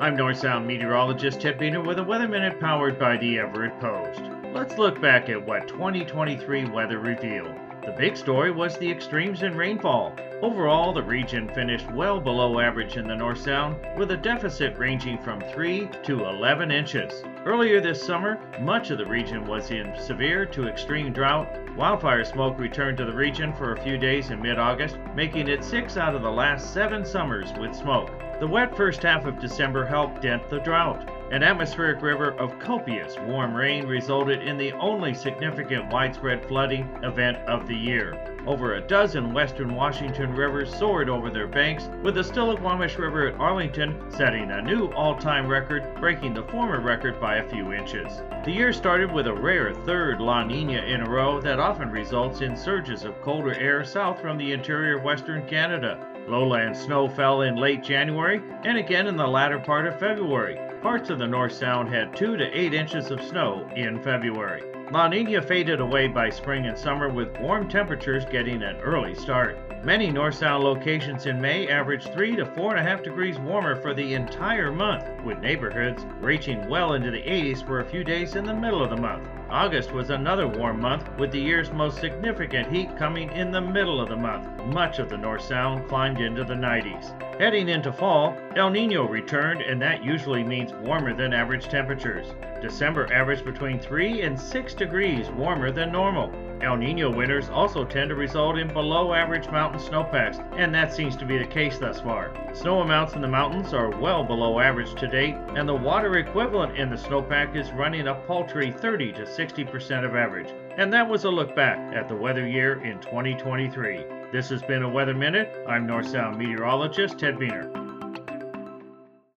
I'm North Sound meteorologist Ted Buehner with a Weather Minute powered by the Everett Post. Let's look back at what 2023 weather revealed. The big story was the extremes in rainfall. Overall, the region finished well below average in the North Sound, with a deficit ranging from 3 to 11 inches. Earlier this summer, much of the region was in severe to extreme drought. Wildfire smoke returned to the region for a few days in mid August, making it six out of the last seven summers with smoke. The wet first half of December helped dent the drought. An atmospheric river of copious warm rain resulted in the only significant widespread flooding event of the year. Over a dozen western Washington rivers soared over their banks, with the Stillaguamish River at Arlington setting a new all time record, breaking the former record by a few inches. The year started with a rare third La Nina in a row that often results in surges of colder air south from the interior western Canada. Lowland snow fell in late January and again in the latter part of February. Parts of the North Sound had 2 to 8 inches of snow in February. La Nina faded away by spring and summer with warm temperatures getting an early start. Many North Sound locations in May averaged 3 to 4.5 degrees warmer for the entire month, with neighborhoods reaching well into the 80s for a few days in the middle of the month. August was another warm month, with the year's most significant heat coming in the middle of the month. Much of the North Sound climbed into the 90s. Heading into fall, El Nino returned, and that usually means warmer than average temperatures. December averaged between 3 and 6 degrees warmer than normal. El Nino winters also tend to result in below average mountain snowpacks, and that seems to be the case thus far. Snow amounts in the mountains are well below average to date, and the water equivalent in the snowpack is running a paltry 30 to 60% of average. And that was a look back at the weather year in 2023. This has been a Weather Minute. I'm North Sound meteorologist Ted Buehner.